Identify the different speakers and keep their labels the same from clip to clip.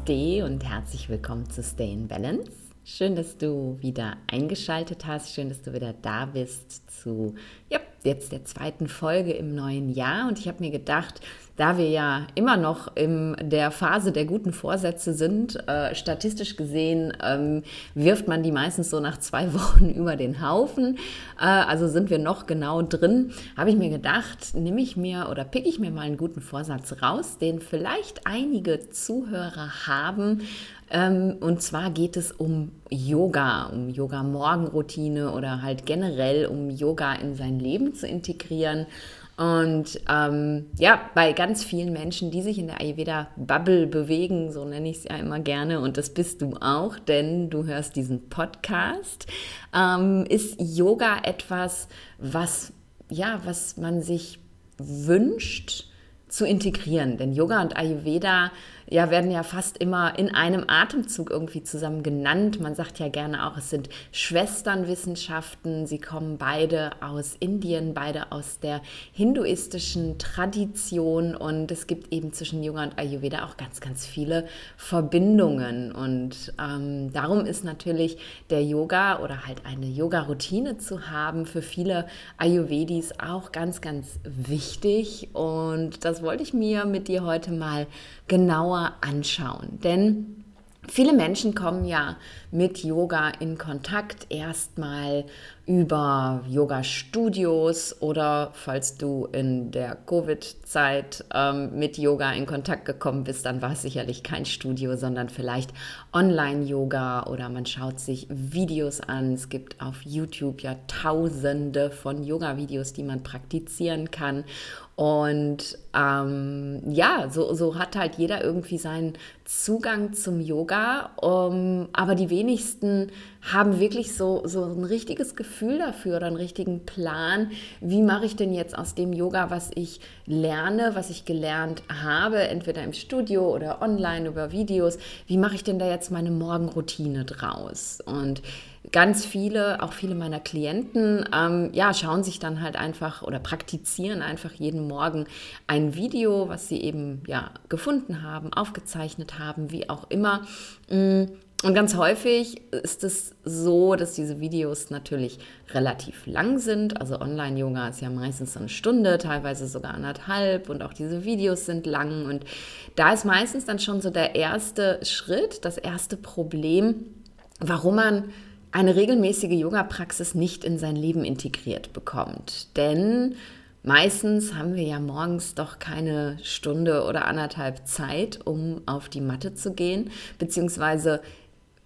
Speaker 1: Namaste und herzlich willkommen zu Stay in Balance. Schön, dass du wieder eingeschaltet hast. Schön, dass du wieder da bist zu ja, jetzt der zweiten Folge im neuen Jahr. Und ich habe mir gedacht, da wir ja immer noch in der Phase der guten Vorsätze sind, äh, statistisch gesehen ähm, wirft man die meistens so nach zwei Wochen über den Haufen. Äh, also sind wir noch genau drin. Habe ich mir gedacht, nehme ich mir oder pick ich mir mal einen guten Vorsatz raus, den vielleicht einige Zuhörer haben. Ähm, und zwar geht es um Yoga, um Yoga-Morgenroutine oder halt generell um Yoga in sein Leben zu integrieren. Und ähm, ja, bei ganz vielen Menschen, die sich in der Ayurveda-Bubble bewegen, so nenne ich es ja immer gerne, und das bist du auch, denn du hörst diesen Podcast, ähm, ist Yoga etwas, was, ja, was man sich wünscht zu integrieren. Denn Yoga und Ayurveda ja, werden ja fast immer in einem Atemzug irgendwie zusammen genannt. Man sagt ja gerne auch, es sind Schwesternwissenschaften. Sie kommen beide aus Indien, beide aus der hinduistischen Tradition und es gibt eben zwischen Yoga und Ayurveda auch ganz, ganz viele Verbindungen. Und ähm, darum ist natürlich der Yoga oder halt eine Yoga-Routine zu haben für viele Ayurvedis auch ganz, ganz wichtig. Und das wollte ich mir mit dir heute mal genauer anschauen. Denn Viele Menschen kommen ja mit Yoga in Kontakt erstmal über Yoga-Studios oder falls du in der Covid-Zeit ähm, mit Yoga in Kontakt gekommen bist, dann war es sicherlich kein Studio, sondern vielleicht Online-Yoga oder man schaut sich Videos an. Es gibt auf YouTube ja tausende von Yoga-Videos, die man praktizieren kann. Und ähm, ja, so, so hat halt jeder irgendwie seinen Zugang zum Yoga. Um, aber die wenigsten haben wirklich so, so ein richtiges Gefühl dafür oder einen richtigen Plan, wie mache ich denn jetzt aus dem Yoga, was ich lerne, was ich gelernt habe, entweder im Studio oder online über Videos, wie mache ich denn da jetzt meine Morgenroutine draus? Und ganz viele, auch viele meiner Klienten, ähm, ja, schauen sich dann halt einfach oder praktizieren einfach jeden Morgen ein Video, was sie eben ja gefunden haben, aufgezeichnet haben, wie auch immer. Und ganz häufig ist es so, dass diese Videos natürlich relativ lang sind. Also Online-Yoga ist ja meistens eine Stunde, teilweise sogar anderthalb. Und auch diese Videos sind lang. Und da ist meistens dann schon so der erste Schritt, das erste Problem, warum man eine regelmäßige Yoga-Praxis nicht in sein Leben integriert bekommt. Denn meistens haben wir ja morgens doch keine Stunde oder anderthalb Zeit, um auf die Matte zu gehen, beziehungsweise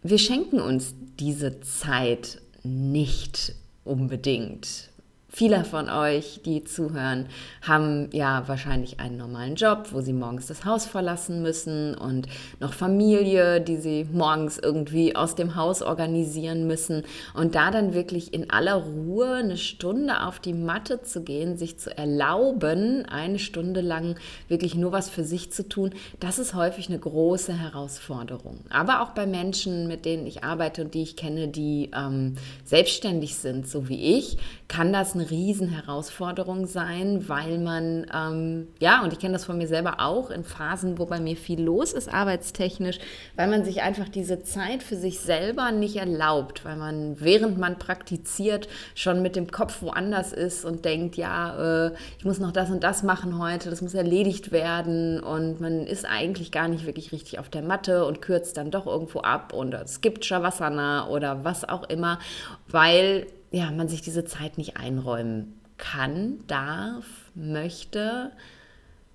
Speaker 1: wir schenken uns diese Zeit nicht unbedingt. Viele von euch, die zuhören, haben ja wahrscheinlich einen normalen Job, wo sie morgens das Haus verlassen müssen und noch Familie, die sie morgens irgendwie aus dem Haus organisieren müssen. Und da dann wirklich in aller Ruhe eine Stunde auf die Matte zu gehen, sich zu erlauben, eine Stunde lang wirklich nur was für sich zu tun, das ist häufig eine große Herausforderung. Aber auch bei Menschen, mit denen ich arbeite und die ich kenne, die ähm, selbstständig sind, so wie ich, kann das eine Riesenherausforderung sein, weil man, ähm, ja, und ich kenne das von mir selber auch in Phasen, wo bei mir viel los ist, arbeitstechnisch, weil man sich einfach diese Zeit für sich selber nicht erlaubt, weil man, während man praktiziert, schon mit dem Kopf woanders ist und denkt, ja, äh, ich muss noch das und das machen heute, das muss erledigt werden und man ist eigentlich gar nicht wirklich richtig auf der Matte und kürzt dann doch irgendwo ab und es gibt Shavasana oder was auch immer, weil ja, man sich diese Zeit nicht einräumen kann, darf, möchte,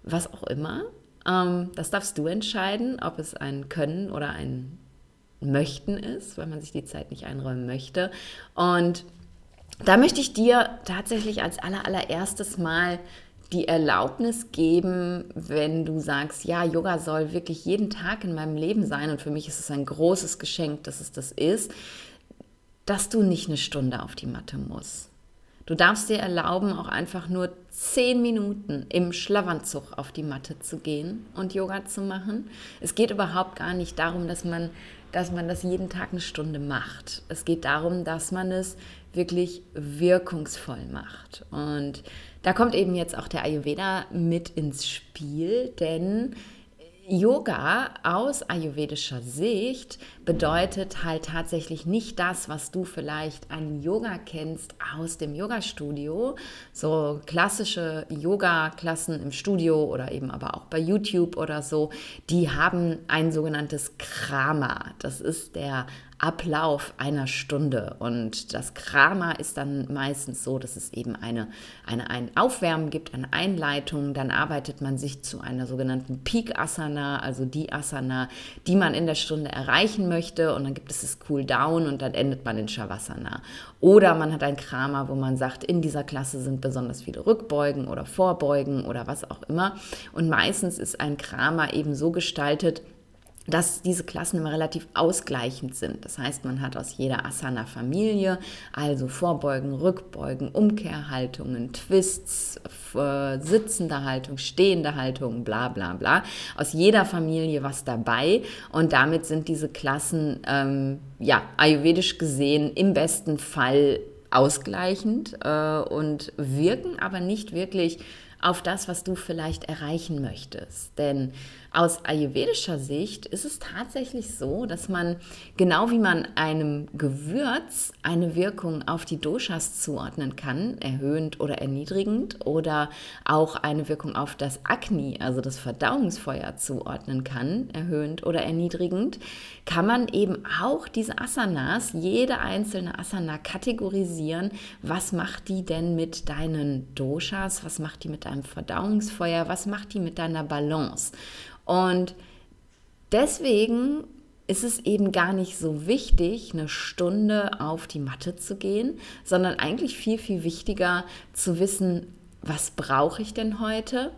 Speaker 1: was auch immer. Ähm, das darfst du entscheiden, ob es ein Können oder ein Möchten ist, weil man sich die Zeit nicht einräumen möchte. Und da möchte ich dir tatsächlich als allererstes mal die Erlaubnis geben, wenn du sagst, ja, Yoga soll wirklich jeden Tag in meinem Leben sein und für mich ist es ein großes Geschenk, dass es das ist, dass du nicht eine Stunde auf die Matte musst. Du darfst dir erlauben, auch einfach nur zehn Minuten im Schlafanzug auf die Matte zu gehen und Yoga zu machen. Es geht überhaupt gar nicht darum, dass man, dass man das jeden Tag eine Stunde macht. Es geht darum, dass man es wirklich wirkungsvoll macht. Und da kommt eben jetzt auch der Ayurveda mit ins Spiel, denn Yoga aus ayurvedischer Sicht bedeutet halt tatsächlich nicht das, was du vielleicht an Yoga kennst aus dem Yoga-Studio. So klassische Yoga-Klassen im Studio oder eben aber auch bei YouTube oder so, die haben ein sogenanntes Krama. Das ist der Ablauf einer Stunde. Und das Krama ist dann meistens so, dass es eben eine, eine, ein Aufwärmen gibt, eine Einleitung. Dann arbeitet man sich zu einer sogenannten Peak Asana, also die Asana, die man in der Stunde erreichen möchte. Und dann gibt es das Cool Down und dann endet man in Shavasana. Oder man hat ein Krama, wo man sagt, in dieser Klasse sind besonders viele Rückbeugen oder Vorbeugen oder was auch immer. Und meistens ist ein Krama eben so gestaltet, dass diese Klassen immer relativ ausgleichend sind. Das heißt, man hat aus jeder Asana-Familie, also Vorbeugen, Rückbeugen, Umkehrhaltungen, Twists, äh, sitzende Haltung, stehende Haltung, bla bla bla, aus jeder Familie was dabei. Und damit sind diese Klassen, ähm, ja, ayurvedisch gesehen, im besten Fall ausgleichend äh, und wirken aber nicht wirklich auf das, was du vielleicht erreichen möchtest. Denn aus ayurvedischer Sicht ist es tatsächlich so, dass man genau wie man einem Gewürz eine Wirkung auf die Doshas zuordnen kann, erhöhend oder erniedrigend, oder auch eine Wirkung auf das Agni, also das Verdauungsfeuer zuordnen kann, erhöhend oder erniedrigend, kann man eben auch diese Asanas, jede einzelne Asana kategorisieren. Was macht die denn mit deinen Doshas? Was macht die mit deinem Verdauungsfeuer? Was macht die mit deiner Balance? Und deswegen ist es eben gar nicht so wichtig, eine Stunde auf die Matte zu gehen, sondern eigentlich viel, viel wichtiger zu wissen, was brauche ich denn heute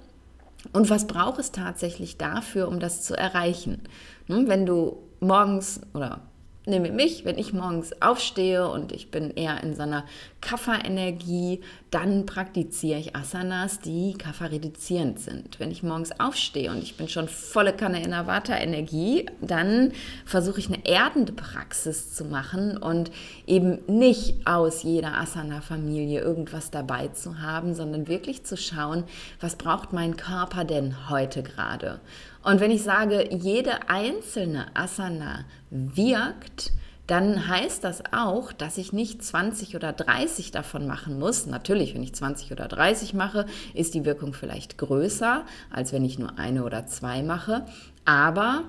Speaker 1: und was braucht es tatsächlich dafür, um das zu erreichen. Hm, wenn du morgens oder nehme mich, wenn ich morgens aufstehe und ich bin eher in so einer Kapha-Energie, dann praktiziere ich Asanas, die Kapha-reduzierend sind. Wenn ich morgens aufstehe und ich bin schon volle Kanne in der Vata-Energie, dann versuche ich eine erdende Praxis zu machen und eben nicht aus jeder Asana-Familie irgendwas dabei zu haben, sondern wirklich zu schauen, was braucht mein Körper denn heute gerade. Und wenn ich sage, jede einzelne Asana wirkt, dann heißt das auch, dass ich nicht 20 oder 30 davon machen muss. Natürlich, wenn ich 20 oder 30 mache, ist die Wirkung vielleicht größer, als wenn ich nur eine oder zwei mache. Aber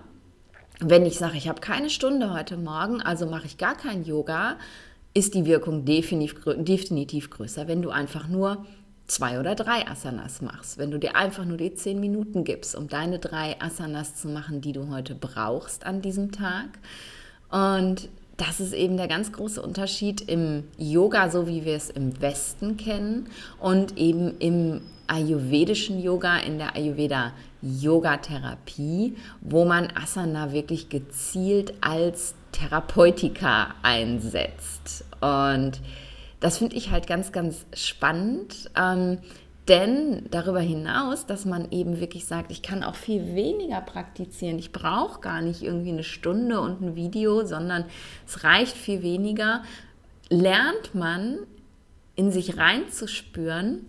Speaker 1: wenn ich sage, ich habe keine Stunde heute Morgen, also mache ich gar kein Yoga, ist die Wirkung definitiv, definitiv größer, wenn du einfach nur zwei oder drei Asanas machst, wenn du dir einfach nur die zehn Minuten gibst, um deine drei Asanas zu machen, die du heute brauchst an diesem Tag. Und das ist eben der ganz große Unterschied im Yoga, so wie wir es im Westen kennen, und eben im ayurvedischen Yoga, in der Ayurveda Yoga-Therapie, wo man Asana wirklich gezielt als Therapeutika einsetzt. Und das finde ich halt ganz, ganz spannend. Ähm, denn darüber hinaus, dass man eben wirklich sagt, ich kann auch viel weniger praktizieren. Ich brauche gar nicht irgendwie eine Stunde und ein Video, sondern es reicht viel weniger, lernt man in sich reinzuspüren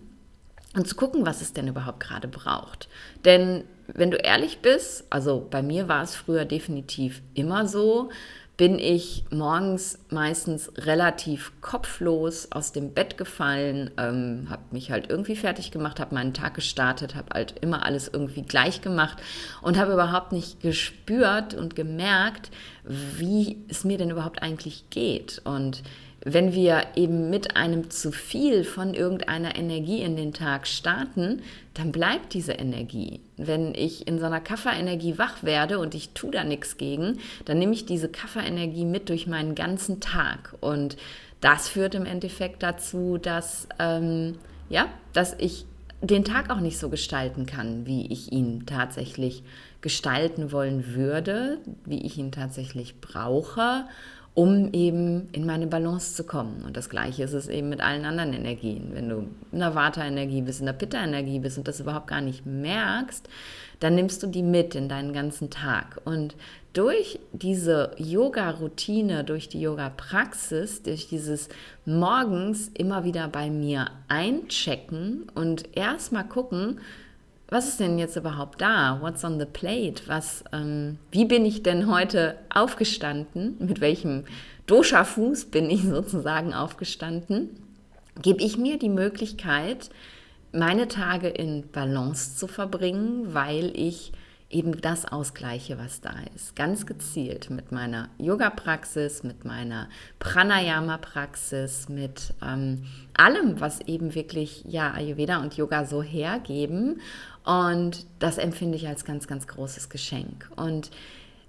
Speaker 1: und zu gucken, was es denn überhaupt gerade braucht. Denn wenn du ehrlich bist, also bei mir war es früher definitiv immer so, bin ich morgens meistens relativ kopflos aus dem Bett gefallen, ähm, habe mich halt irgendwie fertig gemacht, habe meinen Tag gestartet, habe halt immer alles irgendwie gleich gemacht und habe überhaupt nicht gespürt und gemerkt, wie es mir denn überhaupt eigentlich geht. Und wenn wir eben mit einem zu viel von irgendeiner Energie in den Tag starten, dann bleibt diese Energie. Wenn ich in so einer Kafferenergie wach werde und ich tue da nichts gegen, dann nehme ich diese Kafferenergie mit durch meinen ganzen Tag. Und das führt im Endeffekt dazu, dass, ähm, ja, dass ich den Tag auch nicht so gestalten kann, wie ich ihn tatsächlich gestalten wollen würde, wie ich ihn tatsächlich brauche um eben in meine Balance zu kommen. Und das Gleiche ist es eben mit allen anderen Energien. Wenn du in der Vata-Energie bist, in der Pitta-Energie bist und das überhaupt gar nicht merkst, dann nimmst du die mit in deinen ganzen Tag. Und durch diese Yoga-Routine, durch die Yoga-Praxis, durch dieses morgens immer wieder bei mir einchecken und erstmal gucken, was ist denn jetzt überhaupt da? What's on the plate? Was, ähm, wie bin ich denn heute aufgestanden? Mit welchem Dosha-Fuß bin ich sozusagen aufgestanden? Gebe ich mir die Möglichkeit, meine Tage in Balance zu verbringen, weil ich eben das ausgleiche, was da ist. Ganz gezielt mit meiner Yoga-Praxis, mit meiner Pranayama-Praxis, mit ähm, allem, was eben wirklich ja, Ayurveda und Yoga so hergeben. Und das empfinde ich als ganz, ganz großes Geschenk. Und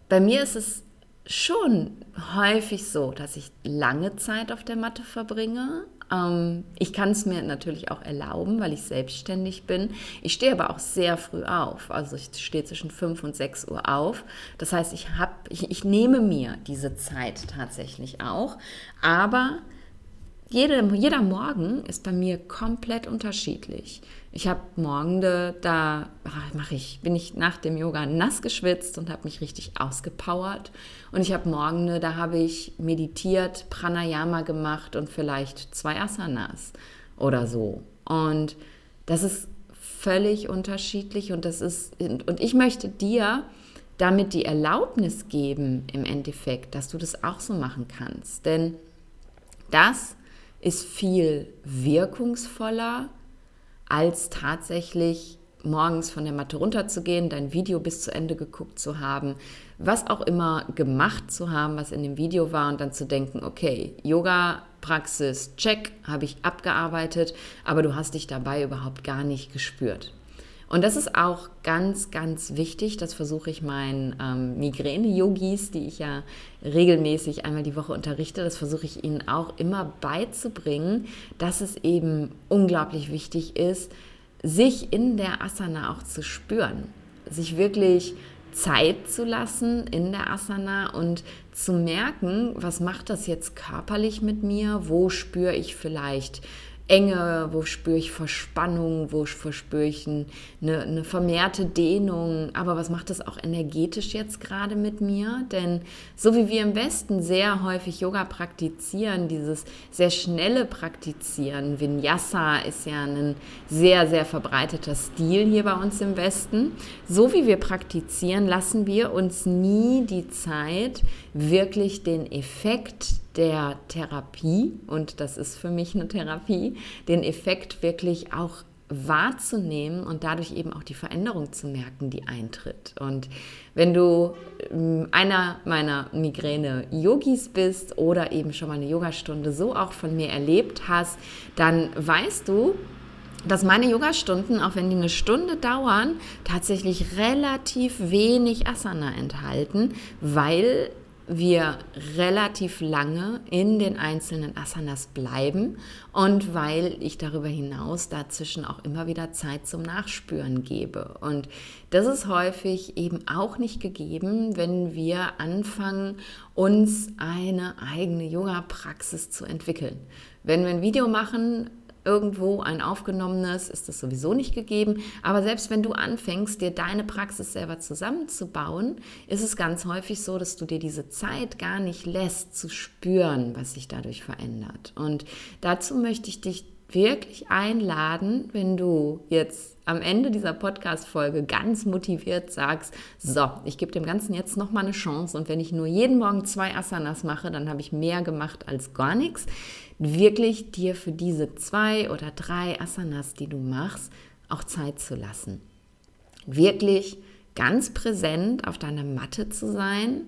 Speaker 1: bei mir ist es schon häufig so, dass ich lange Zeit auf der Matte verbringe, ich kann es mir natürlich auch erlauben, weil ich selbstständig bin. Ich stehe aber auch sehr früh auf. Also ich stehe zwischen 5 und 6 Uhr auf. Das heißt, ich, hab, ich, ich nehme mir diese Zeit tatsächlich auch. Aber jede, jeder Morgen ist bei mir komplett unterschiedlich. Ich habe Morgende, da mache ich, bin ich nach dem Yoga nass geschwitzt und habe mich richtig ausgepowert. Und ich habe Morgende, da habe ich meditiert, Pranayama gemacht und vielleicht zwei Asanas oder so. Und das ist völlig unterschiedlich und das ist und ich möchte dir damit die Erlaubnis geben im Endeffekt, dass du das auch so machen kannst, denn das ist viel wirkungsvoller als tatsächlich morgens von der Matte runterzugehen, dein Video bis zu Ende geguckt zu haben, was auch immer gemacht zu haben, was in dem Video war und dann zu denken, okay, Yoga Praxis, check, habe ich abgearbeitet, aber du hast dich dabei überhaupt gar nicht gespürt. Und das ist auch ganz, ganz wichtig. Das versuche ich meinen ähm, Migräne-Yogis, die ich ja regelmäßig einmal die Woche unterrichte, das versuche ich ihnen auch immer beizubringen, dass es eben unglaublich wichtig ist, sich in der Asana auch zu spüren, sich wirklich Zeit zu lassen in der Asana und zu merken, was macht das jetzt körperlich mit mir, wo spüre ich vielleicht Enge, wo spüre ich Verspannung, wo verspüre ich eine, eine, vermehrte Dehnung. Aber was macht das auch energetisch jetzt gerade mit mir? Denn so wie wir im Westen sehr häufig Yoga praktizieren, dieses sehr schnelle Praktizieren, Vinyasa ist ja ein sehr, sehr verbreiteter Stil hier bei uns im Westen. So wie wir praktizieren, lassen wir uns nie die Zeit, wirklich den Effekt der Therapie, und das ist für mich eine Therapie, den Effekt wirklich auch wahrzunehmen und dadurch eben auch die Veränderung zu merken, die eintritt. Und wenn du ähm, einer meiner Migräne-Yogis bist oder eben schon mal eine Yogastunde so auch von mir erlebt hast, dann weißt du, dass meine Yogastunden, auch wenn die eine Stunde dauern, tatsächlich relativ wenig Asana enthalten, weil wir relativ lange in den einzelnen Asanas bleiben und weil ich darüber hinaus dazwischen auch immer wieder Zeit zum Nachspüren gebe. Und das ist häufig eben auch nicht gegeben, wenn wir anfangen, uns eine eigene Yoga-Praxis zu entwickeln. Wenn wir ein Video machen, irgendwo ein aufgenommenes, ist das sowieso nicht gegeben. Aber selbst wenn du anfängst, dir deine Praxis selber zusammenzubauen, ist es ganz häufig so, dass du dir diese Zeit gar nicht lässt zu spüren, was sich dadurch verändert. Und dazu möchte ich dich wirklich einladen, wenn du jetzt am Ende dieser Podcast-Folge ganz motiviert sagst, so, ich gebe dem Ganzen jetzt nochmal eine Chance und wenn ich nur jeden Morgen zwei Asanas mache, dann habe ich mehr gemacht als gar nichts wirklich dir für diese zwei oder drei Asanas, die du machst, auch Zeit zu lassen. Wirklich ganz präsent auf deiner Matte zu sein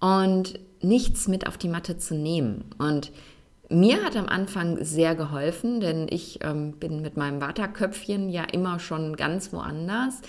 Speaker 1: und nichts mit auf die Matte zu nehmen. Und mir hat am Anfang sehr geholfen, denn ich ähm, bin mit meinem Waterköpfchen ja immer schon ganz woanders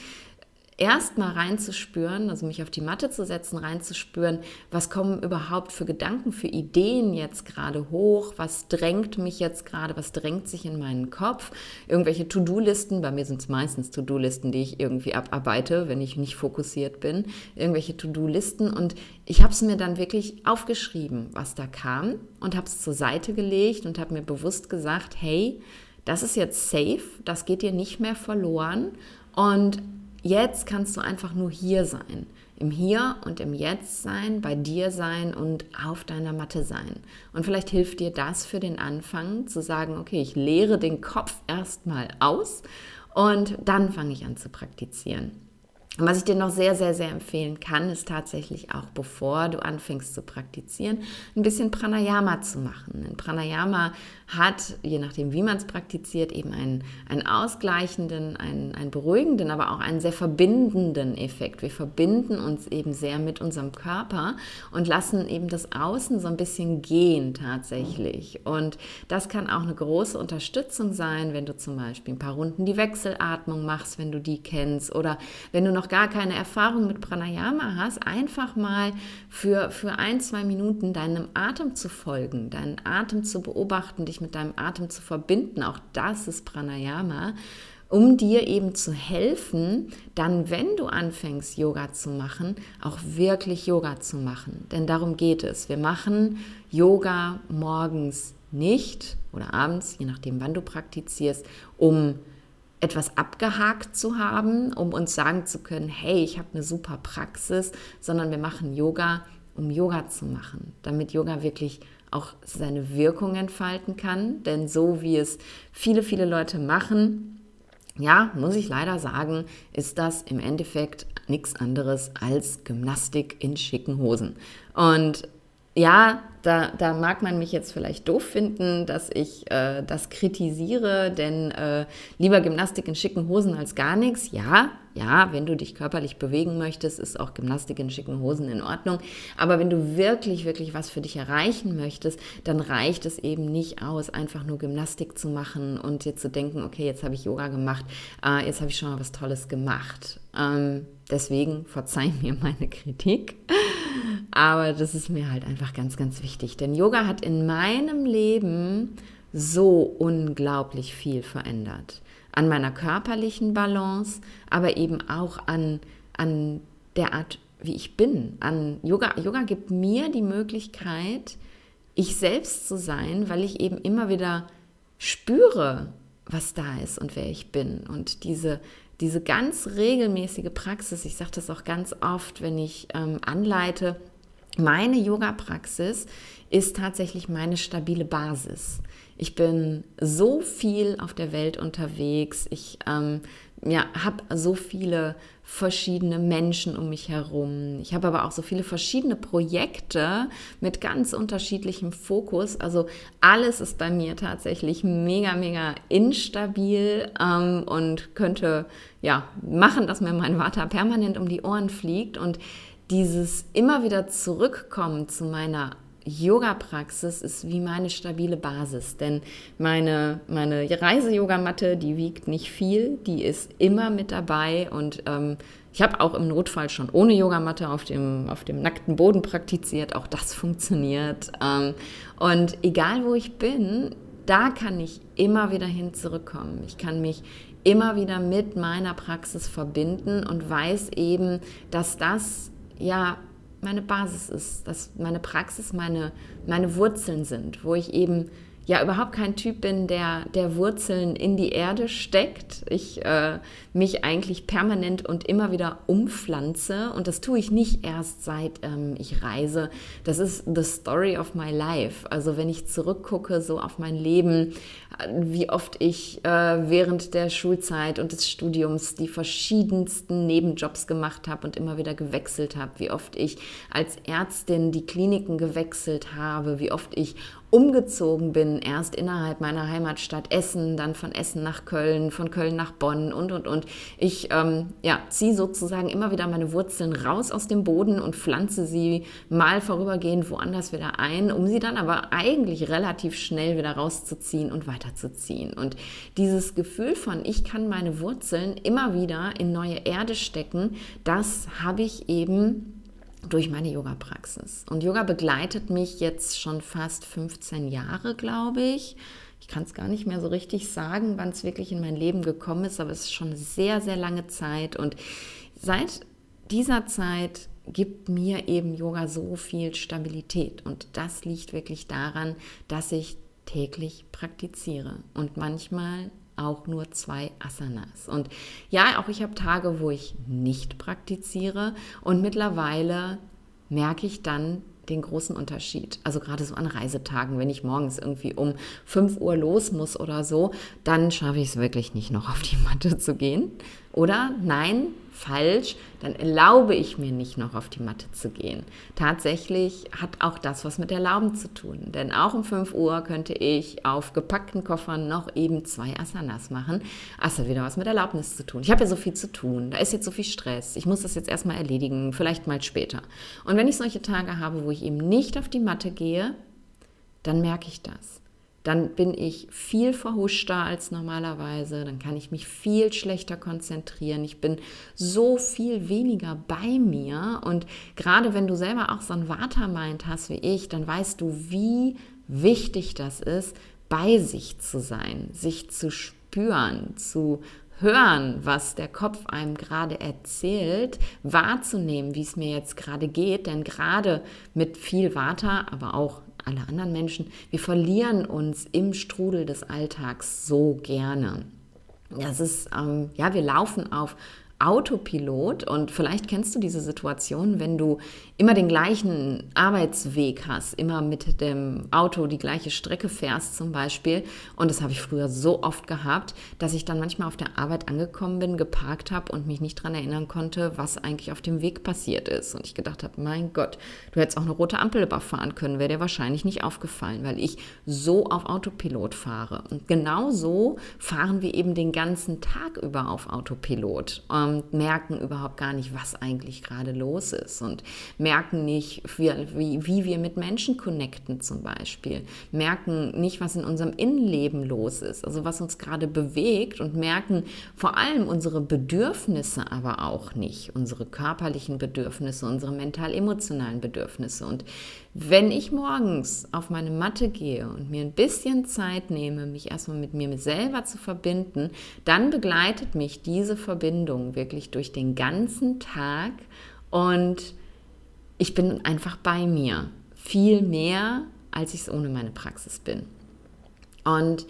Speaker 1: erst mal reinzuspüren, also mich auf die Matte zu setzen, reinzuspüren, was kommen überhaupt für Gedanken, für Ideen jetzt gerade hoch, was drängt mich jetzt gerade, was drängt sich in meinen Kopf, irgendwelche To-Do-Listen, bei mir sind es meistens To-Do-Listen, die ich irgendwie abarbeite, wenn ich nicht fokussiert bin, irgendwelche To-Do-Listen und ich habe es mir dann wirklich aufgeschrieben, was da kam und habe es zur Seite gelegt und habe mir bewusst gesagt, hey, das ist jetzt safe, das geht dir nicht mehr verloren und Jetzt kannst du einfach nur hier sein. Im Hier und im Jetzt sein, bei dir sein und auf deiner Matte sein. Und vielleicht hilft dir das für den Anfang zu sagen, okay, ich leere den Kopf erstmal aus Und dann fange ich an zu praktizieren. Und was ich dir noch sehr, sehr, sehr empfehlen kann, ist tatsächlich auch, bevor du anfängst zu praktizieren, ein bisschen Pranayama zu machen. Denn Pranayama hat, je nachdem, wie man es praktiziert, eben einen, einen ausgleichenden, einen, einen beruhigenden, aber auch einen sehr verbindenden Effekt. Wir verbinden uns eben sehr mit unserem Körper und lassen eben das Außen so ein bisschen gehen tatsächlich. Und das kann auch eine große Unterstützung sein, wenn du zum Beispiel ein paar Runden die Wechselatmung machst, wenn du die kennst, oder wenn du noch gar keine Erfahrung mit Pranayama hast, einfach mal für, für ein, zwei Minuten deinem Atem zu folgen, deinen Atem zu beobachten, dich mit deinem Atem zu verbinden. Auch das ist Pranayama um dir eben zu helfen, dann, wenn du anfängst, Yoga zu machen, auch wirklich Yoga zu machen. Denn darum geht es. Wir machen Yoga morgens nicht oder abends, je nachdem, wann du praktizierst, um etwas abgehakt zu haben, um uns sagen zu können, hey, ich habe eine super Praxis, sondern wir machen Yoga, um Yoga zu machen, damit Yoga wirklich auch seine Wirkung entfalten kann. Denn so wie es viele, viele Leute machen, ja, muss ich leider sagen, ist das im Endeffekt nichts anderes als Gymnastik in schicken Hosen. Und ja, da, da mag man mich jetzt vielleicht doof finden, dass ich äh, das kritisiere, denn äh, lieber Gymnastik in schicken Hosen als gar nichts. Ja, ja, wenn du dich körperlich bewegen möchtest, ist auch Gymnastik in schicken Hosen in Ordnung. Aber wenn du wirklich, wirklich was für dich erreichen möchtest, dann reicht es eben nicht aus, einfach nur Gymnastik zu machen und dir zu denken, okay, jetzt habe ich Yoga gemacht, äh, jetzt habe ich schon mal was Tolles gemacht. Ähm, deswegen verzeih mir meine Kritik. Aber das ist mir halt einfach ganz, ganz wichtig. Denn Yoga hat in meinem Leben so unglaublich viel verändert. An meiner körperlichen Balance, aber eben auch an, an der Art, wie ich bin. An Yoga, Yoga gibt mir die Möglichkeit, ich selbst zu sein, weil ich eben immer wieder spüre, was da ist und wer ich bin. Und diese, diese ganz regelmäßige Praxis, ich sage das auch ganz oft, wenn ich ähm, anleite, meine Yoga-Praxis ist tatsächlich meine stabile Basis. Ich bin so viel auf der Welt unterwegs. Ich ähm, ja, habe so viele verschiedene Menschen um mich herum. Ich habe aber auch so viele verschiedene Projekte mit ganz unterschiedlichem Fokus. Also alles ist bei mir tatsächlich mega, mega instabil ähm, und könnte ja machen, dass mir mein Vater permanent um die Ohren fliegt. Und dieses immer wieder zurückkommen zu meiner Yoga-Praxis ist wie meine stabile Basis, denn meine, meine Reise-Yogamatte, die wiegt nicht viel, die ist immer mit dabei und ähm, ich habe auch im Notfall schon ohne Yogamatte auf dem, auf dem nackten Boden praktiziert, auch das funktioniert. Ähm, und egal wo ich bin, da kann ich immer wieder hin zurückkommen. Ich kann mich immer wieder mit meiner Praxis verbinden und weiß eben, dass das ja meine Basis ist, dass meine Praxis meine, meine Wurzeln sind, wo ich eben ja überhaupt kein Typ bin, der, der Wurzeln in die Erde steckt. Ich äh, mich eigentlich permanent und immer wieder umpflanze und das tue ich nicht erst seit ähm, ich reise. Das ist the story of my life. Also wenn ich zurückgucke so auf mein Leben, wie oft ich äh, während der Schulzeit und des Studiums die verschiedensten Nebenjobs gemacht habe und immer wieder gewechselt habe, wie oft ich als Ärztin die Kliniken gewechselt habe, wie oft ich umgezogen bin, erst innerhalb meiner Heimatstadt Essen, dann von Essen nach Köln, von Köln nach Bonn und, und, und. Ich ähm, ja, ziehe sozusagen immer wieder meine Wurzeln raus aus dem Boden und pflanze sie mal vorübergehend woanders wieder ein, um sie dann aber eigentlich relativ schnell wieder rauszuziehen und weiterzuziehen. Und dieses Gefühl von, ich kann meine Wurzeln immer wieder in neue Erde stecken, das habe ich eben durch meine Yoga-Praxis. Und Yoga begleitet mich jetzt schon fast 15 Jahre, glaube ich. Ich kann es gar nicht mehr so richtig sagen, wann es wirklich in mein Leben gekommen ist, aber es ist schon sehr, sehr lange Zeit. Und seit dieser Zeit gibt mir eben Yoga so viel Stabilität. Und das liegt wirklich daran, dass ich täglich praktiziere und manchmal auch nur zwei Asanas. Und ja, auch ich habe Tage, wo ich nicht praktiziere und mittlerweile merke ich dann den großen Unterschied. Also gerade so an Reisetagen, wenn ich morgens irgendwie um 5 Uhr los muss oder so, dann schaffe ich es wirklich nicht noch auf die Matte zu gehen. Oder nein, falsch, dann erlaube ich mir nicht noch auf die Matte zu gehen. Tatsächlich hat auch das was mit Erlauben zu tun. Denn auch um 5 Uhr könnte ich auf gepackten Koffern noch eben zwei Asanas machen. Das hat wieder was mit Erlaubnis zu tun. Ich habe ja so viel zu tun, da ist jetzt so viel Stress. Ich muss das jetzt erstmal erledigen, vielleicht mal später. Und wenn ich solche Tage habe, wo ich eben nicht auf die Matte gehe, dann merke ich das dann bin ich viel verhuschter als normalerweise, dann kann ich mich viel schlechter konzentrieren, ich bin so viel weniger bei mir. Und gerade wenn du selber auch so ein Watermind hast wie ich, dann weißt du, wie wichtig das ist, bei sich zu sein, sich zu spüren, zu hören, was der Kopf einem gerade erzählt, wahrzunehmen, wie es mir jetzt gerade geht, denn gerade mit viel Water, aber auch alle anderen Menschen, wir verlieren uns im Strudel des Alltags so gerne. Das ist, ähm, ja, wir laufen auf Autopilot und vielleicht kennst du diese Situation, wenn du immer den gleichen Arbeitsweg hast, immer mit dem Auto die gleiche Strecke fährst zum Beispiel. Und das habe ich früher so oft gehabt, dass ich dann manchmal auf der Arbeit angekommen bin, geparkt habe und mich nicht daran erinnern konnte, was eigentlich auf dem Weg passiert ist. Und ich gedacht habe, mein Gott, du hättest auch eine rote Ampel überfahren können, wäre dir wahrscheinlich nicht aufgefallen, weil ich so auf Autopilot fahre. Und genau so fahren wir eben den ganzen Tag über auf Autopilot und merken überhaupt gar nicht, was eigentlich gerade los ist. Und merken nicht, wie, wie, wie wir mit Menschen connecten zum Beispiel, merken nicht, was in unserem Innenleben los ist, also was uns gerade bewegt und merken vor allem unsere Bedürfnisse aber auch nicht, unsere körperlichen Bedürfnisse, unsere mental-emotionalen Bedürfnisse. Und wenn ich morgens auf meine Matte gehe und mir ein bisschen Zeit nehme, mich erstmal mit mir selber zu verbinden, dann begleitet mich diese Verbindung wirklich durch den ganzen Tag und ich bin einfach bei mir. Viel mehr, als ich es ohne meine Praxis bin. Und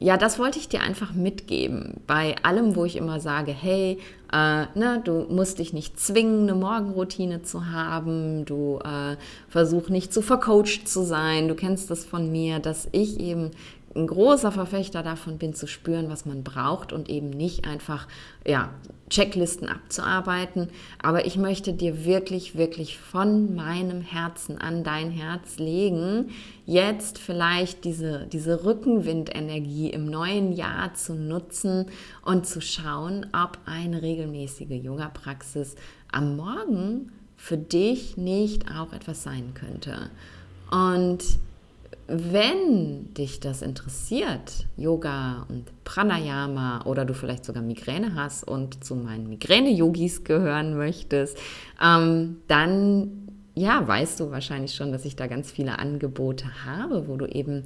Speaker 1: ja, das wollte ich dir einfach mitgeben. Bei allem, wo ich immer sage, hey, äh, ne, du musst dich nicht zwingen, eine Morgenroutine zu haben, du äh, versuch nicht zu vercoacht zu sein. Du kennst das von mir, dass ich eben ein großer Verfechter davon bin, zu spüren, was man braucht und eben nicht einfach ja, Checklisten abzuarbeiten. Aber ich möchte dir wirklich, wirklich von meinem Herzen an dein Herz legen, jetzt vielleicht diese, diese Rückenwindenergie im neuen Jahr zu nutzen und zu schauen, ob eine regelmäßige Yoga-Praxis am Morgen für dich nicht auch etwas sein könnte. Und wenn dich das interessiert, Yoga und Pranayama oder du vielleicht sogar Migräne hast und zu meinen Migräne-Yogis gehören möchtest, ähm, dann ja, weißt du wahrscheinlich schon, dass ich da ganz viele Angebote habe, wo du eben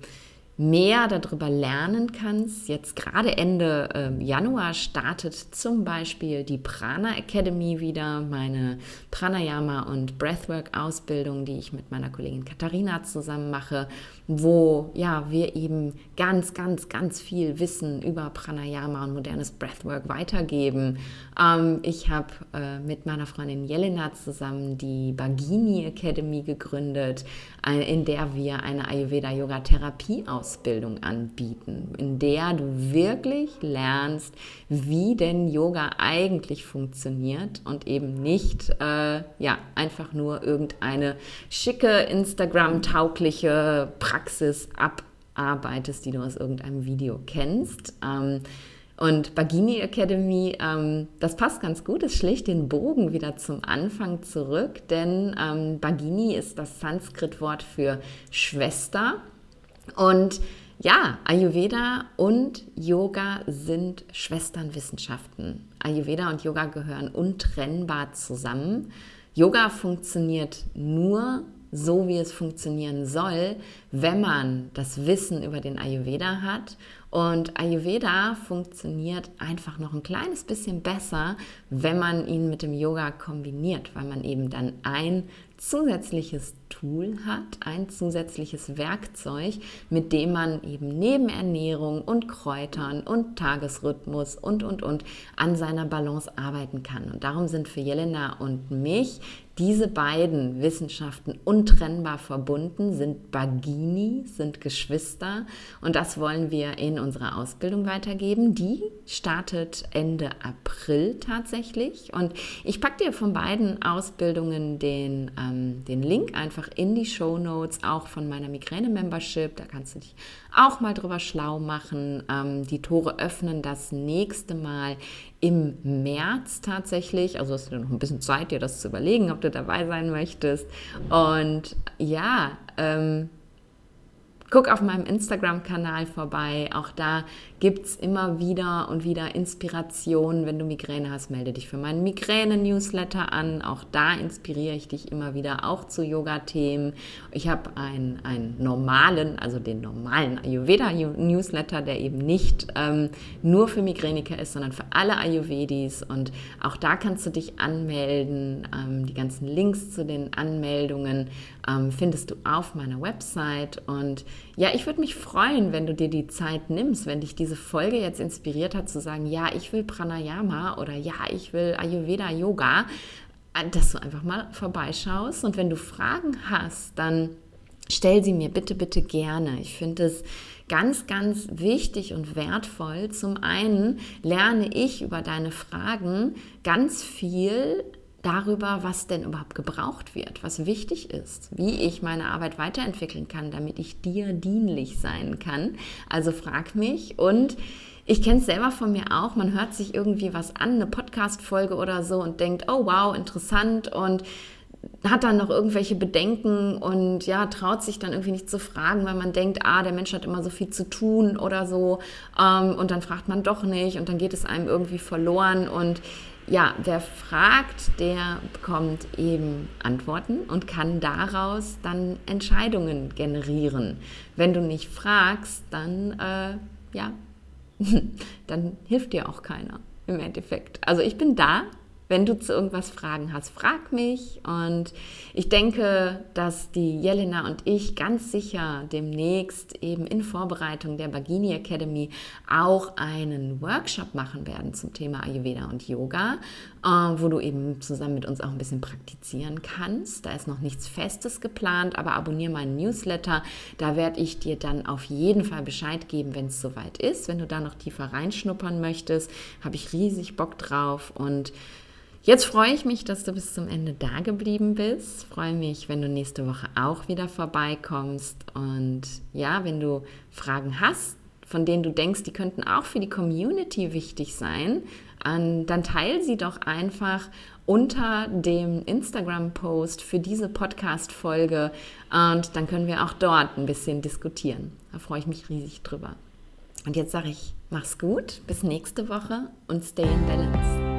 Speaker 1: mehr darüber lernen kannst. Jetzt gerade Ende äh, Januar startet zum Beispiel die Prana Academy wieder, meine Pranayama und Breathwork Ausbildung, die ich mit meiner Kollegin Katharina zusammen mache, wo ja wir eben ganz, ganz, ganz viel Wissen über Pranayama und modernes Breathwork weitergeben. Ähm, ich habe äh, mit meiner Freundin Jelena zusammen die Bagini Academy gegründet, äh, in der wir eine Ayurveda Yoga Therapie ausbilden Ausbildung anbieten, in der du wirklich lernst, wie denn Yoga eigentlich funktioniert und eben nicht äh, ja, einfach nur irgendeine schicke, Instagram-taugliche Praxis abarbeitest, die du aus irgendeinem Video kennst. Ähm, und Bagini Academy, ähm, das passt ganz gut, es schlägt den Bogen wieder zum Anfang zurück, denn ähm, Bagini ist das Sanskrit-Wort für Schwester und ja, Ayurveda und Yoga sind Schwesternwissenschaften. Ayurveda und Yoga gehören untrennbar zusammen. Yoga funktioniert nur so, wie es funktionieren soll, wenn man das Wissen über den Ayurveda hat Und Ayurveda funktioniert einfach noch ein kleines bisschen besser, wenn man ihn mit dem Yoga kombiniert, weil man eben dann ein zusätzliches Tool hat, ein zusätzliches Werkzeug, mit dem man eben neben Ernährung und Kräutern und Tagesrhythmus und, und, und an seiner Balance arbeiten kann. Und darum sind für Jelena und mich diese beiden Wissenschaften untrennbar verbunden, sind Bagini, sind Geschwister und das wollen wir in unserer Ausbildung weitergeben. Die startet Ende April tatsächlich und ich packe dir von beiden Ausbildungen den, ähm, den Link einfach in die Show Notes, auch von meiner Migräne-Membership, da kannst du dich auch mal drüber schlau machen. Ähm, die Tore öffnen das nächste Mal im März tatsächlich. Also hast du noch ein bisschen Zeit, dir das zu überlegen, ob du dabei sein möchtest. Und ja, ähm, guck auf meinem Instagram-Kanal vorbei. Auch da gibt es immer wieder und wieder Inspirationen. Wenn du Migräne hast, melde dich für meinen Migräne-Newsletter an. Auch da inspiriere ich dich immer wieder, auch zu Yoga-Themen. Ich habe einen, einen normalen, also den normalen Ayurveda-Newsletter, der eben nicht ähm, nur für Migräniker ist, sondern für alle Ayurvedis. Und auch da kannst du dich anmelden. Ähm, die ganzen Links zu den Anmeldungen ähm, findest du auf meiner Website. Und ja, ich würde mich freuen, wenn du dir die Zeit nimmst, wenn dich diese diese Folge jetzt inspiriert hat, zu sagen, ja, ich will Pranayama oder ja, ich will Ayurveda Yoga, äh, dass du einfach mal vorbeischaust. Und wenn du Fragen hast, dann stell sie mir bitte, bitte gerne. Ich finde es ganz, ganz wichtig und wertvoll. Zum einen lerne ich über deine Fragen ganz viel darüber, was denn überhaupt gebraucht wird, was wichtig ist, wie ich meine Arbeit weiterentwickeln kann, damit ich dir dienlich sein kann. Also frag mich und ich kenne es selber von mir auch, man hört sich irgendwie was an, eine Podcast-Folge oder so und denkt, oh wow, interessant und hat dann noch irgendwelche Bedenken und ja, traut sich dann irgendwie nicht zu fragen, weil man denkt, ah, der Mensch hat immer so viel zu tun oder so ähm, und dann fragt man doch nicht und dann geht es einem irgendwie verloren und ja, wer fragt, der bekommt eben Antworten und kann daraus dann Entscheidungen generieren. Wenn du nicht fragst, dann, äh, ja, dann hilft dir auch keiner im Endeffekt. Also ich bin da, wenn du zu irgendwas Fragen hast, frag mich. Und ich denke, dass die Jelena und ich ganz sicher demnächst eben in Vorbereitung der Bagini Academy auch einen Workshop machen werden zum Thema Ayurveda und Yoga, wo du eben zusammen mit uns auch ein bisschen praktizieren kannst. Da ist noch nichts Festes geplant, aber abonniere meinen Newsletter. Da werde ich dir dann auf jeden Fall Bescheid geben, wenn es soweit ist. Wenn du da noch tiefer reinschnuppern möchtest, habe ich riesig Bock drauf und Jetzt freue ich mich, dass du bis zum Ende da geblieben bist. Freue mich, wenn du nächste Woche auch wieder vorbeikommst. Und ja, wenn du Fragen hast, von denen du denkst, die könnten auch für die Community wichtig sein, dann teile sie doch einfach unter dem Instagram-Post für diese Podcast-Folge und dann können wir auch dort ein bisschen diskutieren. Da freue ich mich riesig drüber. Und jetzt sage ich, mach's gut, bis nächste Woche und stay in balance.